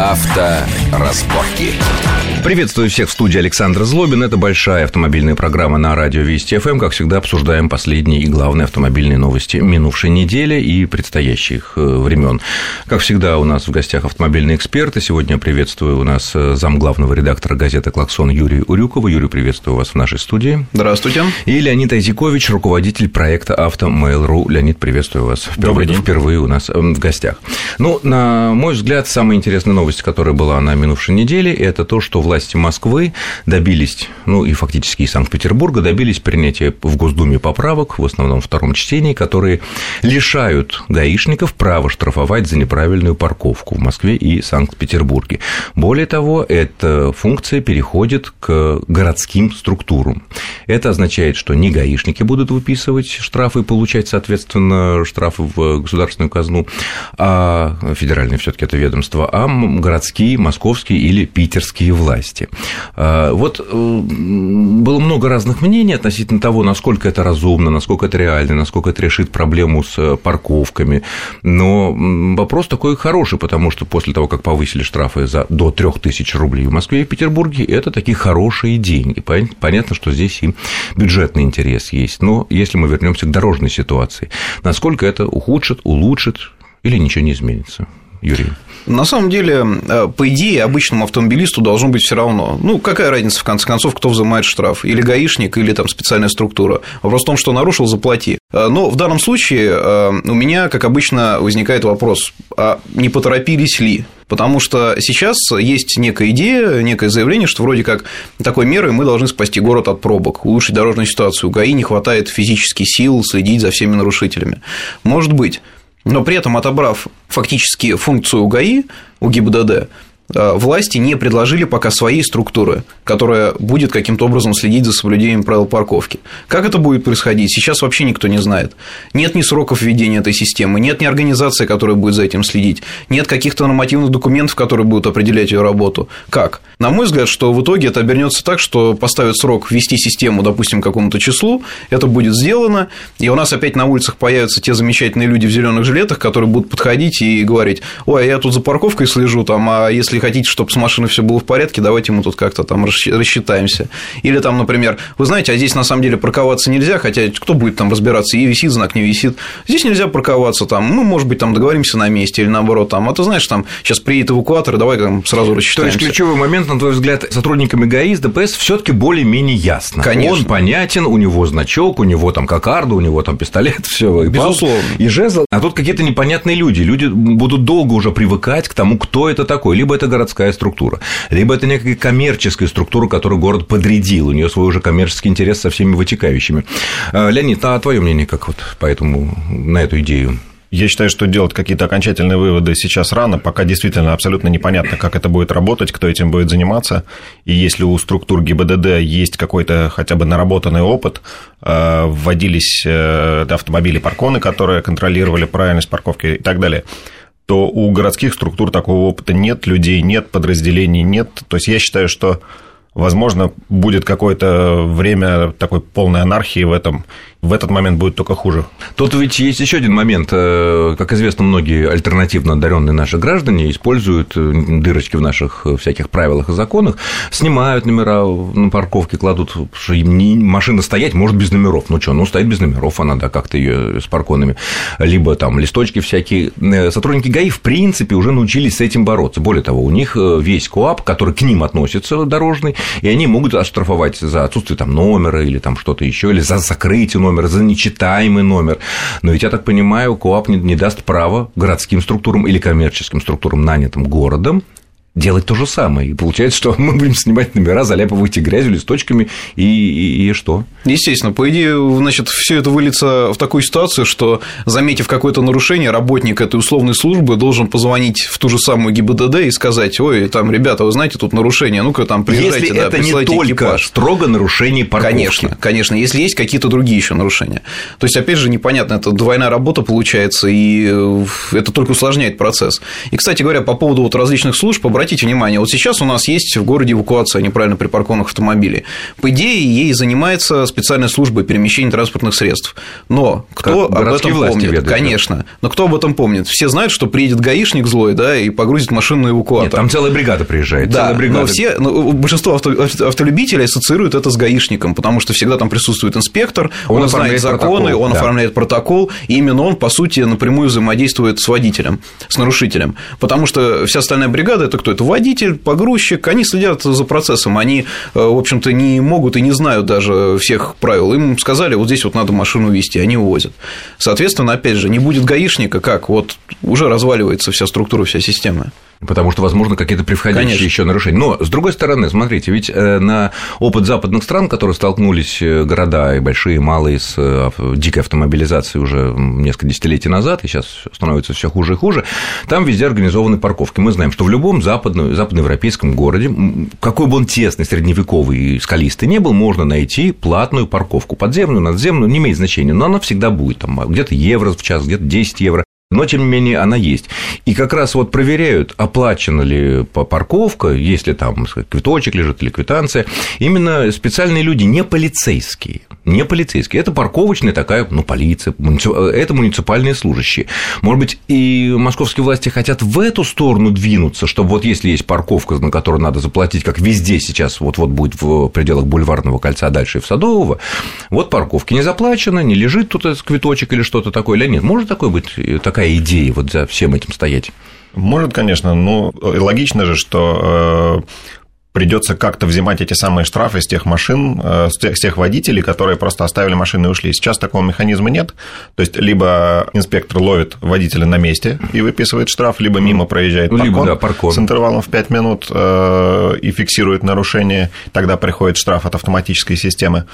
Авторазборки. Приветствую всех в студии Александр Злобин. Это большая автомобильная программа на радио Вести ФМ. Как всегда, обсуждаем последние и главные автомобильные новости минувшей недели и предстоящих э, времен. Как всегда, у нас в гостях автомобильные эксперты. Сегодня приветствую у нас э, зам главного редактора газеты «Клаксон» Юрий Урюкова. Юрий, приветствую вас в нашей студии. Здравствуйте. И Леонид Айзикович, руководитель проекта «Авто Mail.ru». Леонид, приветствую вас впервые, день. впервые у нас э, в гостях. Ну, на мой взгляд, самая интересная новость, которая была на минувшей неделе, это то, что власти Москвы добились, ну и фактически и Санкт-Петербурга добились принятия в Госдуме поправок, в основном в втором чтении, которые лишают гаишников права штрафовать за неправильную парковку в Москве и Санкт-Петербурге. Более того, эта функция переходит к городским структурам. Это означает, что не гаишники будут выписывать штрафы и получать, соответственно, штрафы в государственную казну, а федеральные все таки это ведомство, а городские, московские или питерские власти. А, вот э, было много разных мнений относительно того, насколько это разумно, насколько это реально, насколько это решит проблему с э, парковками. Но вопрос такой хороший, потому что после того, как повысили штрафы за до 3000 рублей в Москве и Петербурге, это такие хорошие деньги. Понятно, что здесь и бюджетный интерес есть. Но если мы вернемся к дорожной ситуации, насколько это ухудшит, улучшит или ничего не изменится? Юрий. На самом деле, э, по идее, обычному автомобилисту должно быть все равно. Ну, какая разница, в конце концов, кто взимает штраф? Или гаишник, или там специальная структура. Вопрос в том, что нарушил, заплати. Э, но в данном случае э, у меня, как обычно, возникает вопрос, а не поторопились ли? Потому что сейчас есть некая идея, некое заявление, что вроде как такой мерой мы должны спасти город от пробок, улучшить дорожную ситуацию. У ГАИ не хватает физических сил следить за всеми нарушителями. Может быть. Но при этом, отобрав фактически функцию ГАИ у ГИБДД, власти не предложили пока своей структуры, которая будет каким-то образом следить за соблюдением правил парковки. Как это будет происходить, сейчас вообще никто не знает. Нет ни сроков введения этой системы, нет ни организации, которая будет за этим следить, нет каких-то нормативных документов, которые будут определять ее работу. Как? На мой взгляд, что в итоге это обернется так, что поставят срок ввести систему, допустим, какому-то числу, это будет сделано, и у нас опять на улицах появятся те замечательные люди в зеленых жилетах, которые будут подходить и говорить, ой, а я тут за парковкой слежу, там, а если хотите, чтобы с машиной все было в порядке, давайте мы тут как-то там рассчитаемся. Или там, например, вы знаете, а здесь на самом деле парковаться нельзя, хотя кто будет там разбираться, и висит знак, не висит. Здесь нельзя парковаться, там, мы, может быть, там договоримся на месте или наоборот, там, а ты знаешь, там сейчас приедет эвакуатор, давай там сразу рассчитаемся. То есть ключевой момент, на твой взгляд, сотрудниками ГАИ с ДПС все-таки более-менее ясно. Конечно. Он понятен, у него значок, у него там кокарда, у него там пистолет, все. Безусловно. И жезл. А тут какие-то непонятные люди. Люди будут долго уже привыкать к тому, кто это такой. Либо это городская структура, либо это некая коммерческая структура, которую город подрядил, у нее свой уже коммерческий интерес со всеми вытекающими. А, Леонид, а твое мнение как вот по этому, на эту идею? Я считаю, что делать какие-то окончательные выводы сейчас рано, пока действительно абсолютно непонятно, как это будет работать, кто этим будет заниматься. И если у структур ГИБДД есть какой-то хотя бы наработанный опыт, э, вводились э, автомобили парконы, которые контролировали правильность парковки и так далее, то у городских структур такого опыта нет, людей нет, подразделений нет. То есть я считаю, что возможно, будет какое-то время такой полной анархии в этом, в этот момент будет только хуже. Тут ведь есть еще один момент. Э, как известно, многие альтернативно одаренные наши граждане используют э, дырочки в наших э, всяких правилах и законах, снимают номера на парковке, кладут, что машина стоять может без номеров. Ну что, ну стоит без номеров, она, да, как-то ее с парконами. Либо там листочки всякие. Сотрудники ГАИ, в принципе, уже научились с этим бороться. Более того, у них весь КОАП, который к ним относится, дорожный, и они могут оштрафовать за отсутствие там номера или там что-то еще, или за закрытие номер, за нечитаемый номер. Но ведь, я так понимаю, КОАП не, не даст права городским структурам или коммерческим структурам, нанятым городом, делать то же самое. И получается, что мы будем снимать номера, заляпывать их грязью, листочками, и, и, и что? Естественно, по идее, значит, все это выльется в такую ситуацию, что, заметив какое-то нарушение, работник этой условной службы должен позвонить в ту же самую ГИБДД и сказать, ой, там, ребята, вы знаете, тут нарушение, ну-ка там приезжайте, если да, это не только экипаж. строго нарушение парковки. Конечно, конечно, если есть какие-то другие еще нарушения. То есть, опять же, непонятно, это двойная работа получается, и э, это только усложняет процесс. И, кстати говоря, по поводу вот различных служб, обратите внимание, вот сейчас у нас есть в городе эвакуация неправильно припаркованных автомобилей. По идее, ей занимается специальная служба перемещения транспортных средств. Но кто как об этом помнит? Ведают, Конечно. Да? Но кто об этом помнит? Все знают, что приедет гаишник злой, да, и погрузит машину на эвакуатор. Нет, там целая бригада приезжает. Да, бригада. но все, ну, большинство авто, автолюбителей ассоциируют это с гаишником, потому что всегда там присутствует инспектор, он, он знает законы, протокол, он да. оформляет протокол, и именно он, по сути, напрямую взаимодействует с водителем, с нарушителем. Потому что вся остальная бригада это кто? Это водитель, погрузчик, они следят за процессом, они, э, в общем-то, не могут и не знают даже всех правил. Им сказали, вот здесь вот надо машину вести, они увозят. Соответственно, опять же, не будет гаишника, как? Вот уже разваливается вся структура, вся система. Потому что, возможно, какие-то превходящие Конечно. еще нарушения. Но, с другой стороны, смотрите, ведь э, на опыт западных стран, которые столкнулись э, города и большие, и малые с э, дикой автомобилизацией уже несколько десятилетий назад, и сейчас становится все хуже и хуже, там везде организованы парковки. Мы знаем, что в любом западном, западноевропейском городе, какой бы он тесный, средневековый и скалистый не был, можно найти платную парковку. Подземную, надземную, не имеет значения, но она всегда будет. Там где-то евро в час, где-то 10 евро но тем не менее она есть. И как раз вот проверяют, оплачена ли парковка, если там квиточек лежит или квитанция, именно специальные люди, не полицейские, не полицейские, это парковочная такая, ну, полиция, это муниципальные служащие. Может быть, и московские власти хотят в эту сторону двинуться, чтобы вот если есть парковка, на которую надо заплатить, как везде сейчас, вот-вот будет в пределах Бульварного кольца, а дальше и в Садового, вот парковки не заплачена, не лежит тут квиточек или что-то такое, или нет, может такое быть, такая какая идея вот за всем этим стоять? Может, конечно, но логично же, что э, придется как-то взимать эти самые штрафы с тех машин, э, с тех, с тех водителей, которые просто оставили машины и ушли. Сейчас такого механизма нет. То есть, либо инспектор ловит водителя на месте и выписывает штраф, либо мимо проезжает паркон, либо, да, паркон. с интервалом в 5 минут э, и фиксирует нарушение, тогда приходит штраф от автоматической системы.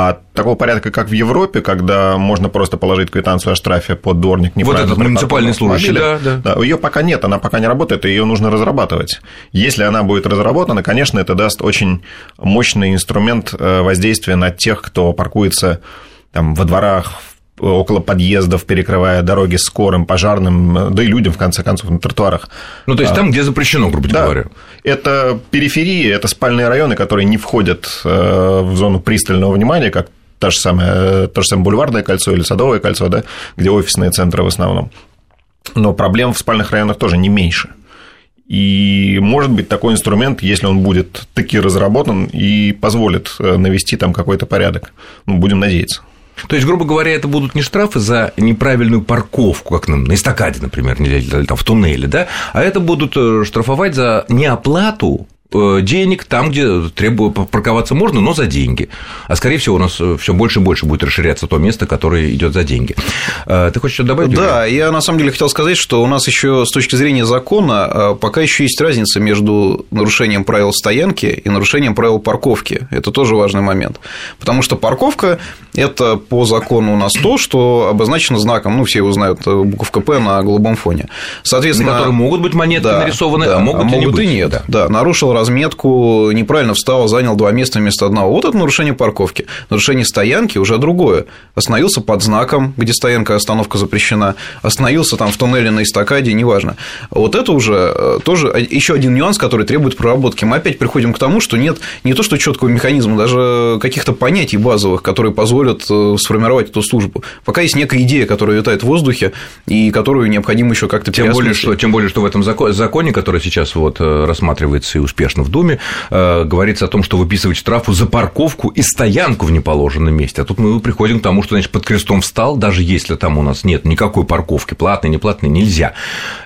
А такого порядка, как в Европе, когда можно просто положить квитанцию о штрафе под дворник Вот этот муниципальный служащий, да, да. да. Ее пока нет, она пока не работает, и ее нужно разрабатывать. Если она будет разработана, конечно, это даст очень мощный инструмент э, воздействия на тех, кто паркуется там, во дворах, около подъездов, перекрывая дороги скорым, пожарным, да и людям, в конце концов, на тротуарах. Ну, то есть, там, где запрещено, грубо да, говоря. Это периферии, это спальные районы, которые не входят э, в зону пристального внимания, как то же самое, то же самое бульварное кольцо или садовое кольцо, да, где офисные центры в основном. Но проблем в спальных районах тоже не меньше. И может быть такой инструмент, если он будет таки разработан и позволит э, навести там какой-то порядок. Ну, будем надеяться. То есть, грубо говоря, это будут не штрафы за неправильную парковку, как на эстакаде, например, или там, в туннеле, да, а это будут э, штрафовать за неоплату денег там, где требую парковаться можно, но за деньги. А скорее всего, у нас э, все больше и больше будет расширяться то место, которое идет за деньги. Э, ты хочешь что-то добавить? Да, я на самом деле хотел сказать, что у нас еще с точки зрения закона пока еще есть разница между нарушением правил стоянки и нарушением правил парковки. Это тоже важный момент. Потому что парковка – это по закону у нас то, что обозначено знаком, ну, все его знают, буковка П на голубом фоне. Соответственно, на котором могут быть монетки да, нарисованы, да, а могут, а могут и, не быть. и нет. Да. да, нарушил разметку, неправильно встал, занял два места вместо одного. Вот это нарушение парковки. Нарушение стоянки уже другое. Остановился под знаком, где стоянка остановка запрещена, остановился там в туннеле на эстакаде, неважно. Вот это уже э, тоже еще один нюанс, который требует проработки. Мы опять приходим к тому, что нет не то, что четкого механизма, даже каких-то понятий базовых, которые позволят э, сформировать эту службу. Пока есть некая идея, которая витает в воздухе и которую необходимо еще как-то тем более, что Тем более, что в этом законе, который сейчас вот э, рассматривается и успешно успешно в Думе, э, говорится о том, что выписывать штрафу за парковку и стоянку в неположенном месте. А тут мы приходим к тому, что, значит, под крестом встал, даже если там у нас нет никакой парковки, платной, неплатной, нельзя.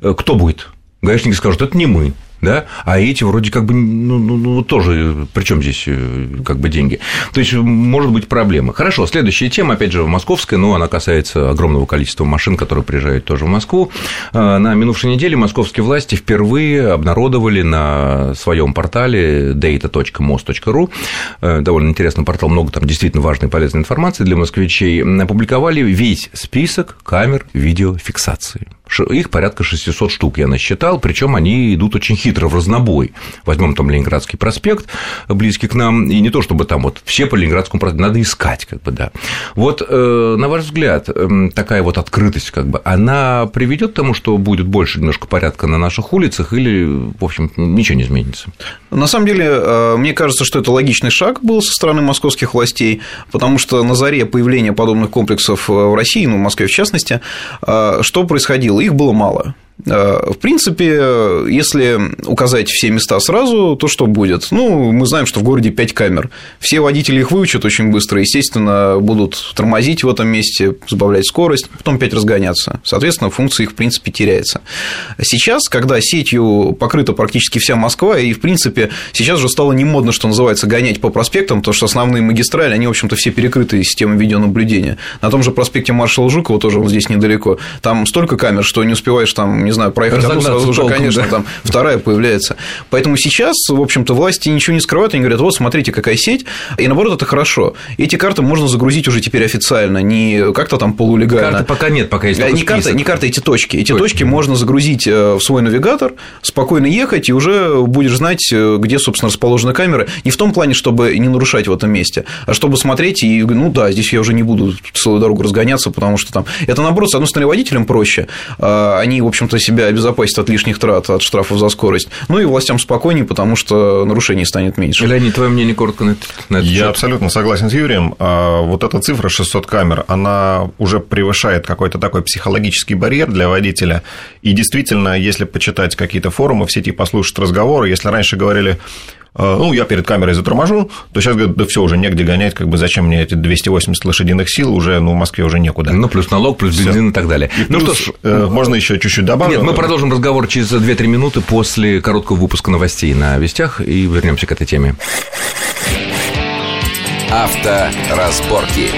Э, кто будет? Гаишники скажут, это не мы да, а эти вроде как бы, ну, ну, ну тоже, причем здесь э, как бы деньги. То есть, может быть проблема. Хорошо, следующая тема, опять же, московская, но она касается огромного количества машин, которые приезжают тоже в Москву. Э, на минувшей неделе московские власти впервые обнародовали на своем портале data.mos.ru, э, довольно интересный портал, много там действительно важной и полезной информации для москвичей, опубликовали весь список камер видеофиксации. Их порядка 600 штук я насчитал, причем они идут очень хитро в разнобой. Возьмем там Ленинградский проспект, близкий к нам, и не то чтобы там вот все по Ленинградскому проспекту, надо искать, как бы, да. Вот, э, на ваш взгляд, эм, такая вот открытость, как бы, она приведет к тому, что будет больше немножко порядка на наших улицах, или, в общем, ничего не изменится? На самом деле, э, мне кажется, что это логичный шаг был со стороны московских властей, потому что на заре появления подобных комплексов в России, ну, в Москве в частности, что происходило? Их было мало. Э, в принципе, если указать все места сразу, то что будет? Ну, мы знаем, что в городе 5 камер. Все водители их выучат очень быстро, естественно, будут тормозить в этом месте, сбавлять скорость, потом 5 разгоняться. Соответственно, функция их, в принципе, теряется. Сейчас, когда сетью покрыта практически вся Москва, и, в принципе, сейчас же стало не модно, что называется, гонять по проспектам, потому что основные магистрали, они, в общем-то, все перекрыты системой видеонаблюдения. На том же проспекте маршала Жукова, тоже вот здесь недалеко, там столько камер, что не успеваешь там не знаю, проехать одну, сразу уже, конечно, да. там вторая появляется. Поэтому сейчас, в общем-то, власти ничего не скрывают, они говорят, вот, смотрите, какая сеть, и наоборот, это хорошо. Эти карты можно загрузить уже теперь официально, не как-то там полулегально. Карты пока нет, пока есть не карты, не карты, эти точки. Эти точки, точки можно загрузить э, в свой навигатор, спокойно ехать, и уже будешь знать, э, где, собственно, расположены камеры. Не в том плане, чтобы не нарушать в этом месте, а чтобы смотреть и, ну да, здесь я уже не буду целую дорогу разгоняться, потому что там... Это, наоборот, с одной стороны, водителям проще, а они, в общем-то, себя обезопасить от лишних трат, от штрафов за скорость. Ну и властям спокойнее, потому что нарушений станет меньше. Леонид, твое мнение коротко на, на этот Я счет? абсолютно согласен с Юрием. А, вот эта цифра 600 камер, она уже превышает какой-то такой психологический барьер для водителя. И действительно, если почитать какие-то форумы в сети, послушать разговоры, если раньше говорили, ну, я перед камерой заторможу, то сейчас говорят, да все, уже негде гонять, как бы зачем мне эти 280 лошадиных сил, уже, ну, в Москве уже некуда. Ну, плюс налог, плюс бензин и так далее. И ну плюс, что ж, э, можно еще чуть-чуть добавить. Нет, мы продолжим разговор через 2-3 минуты после короткого выпуска новостей на Вестях и вернемся к этой теме. Авторазборки.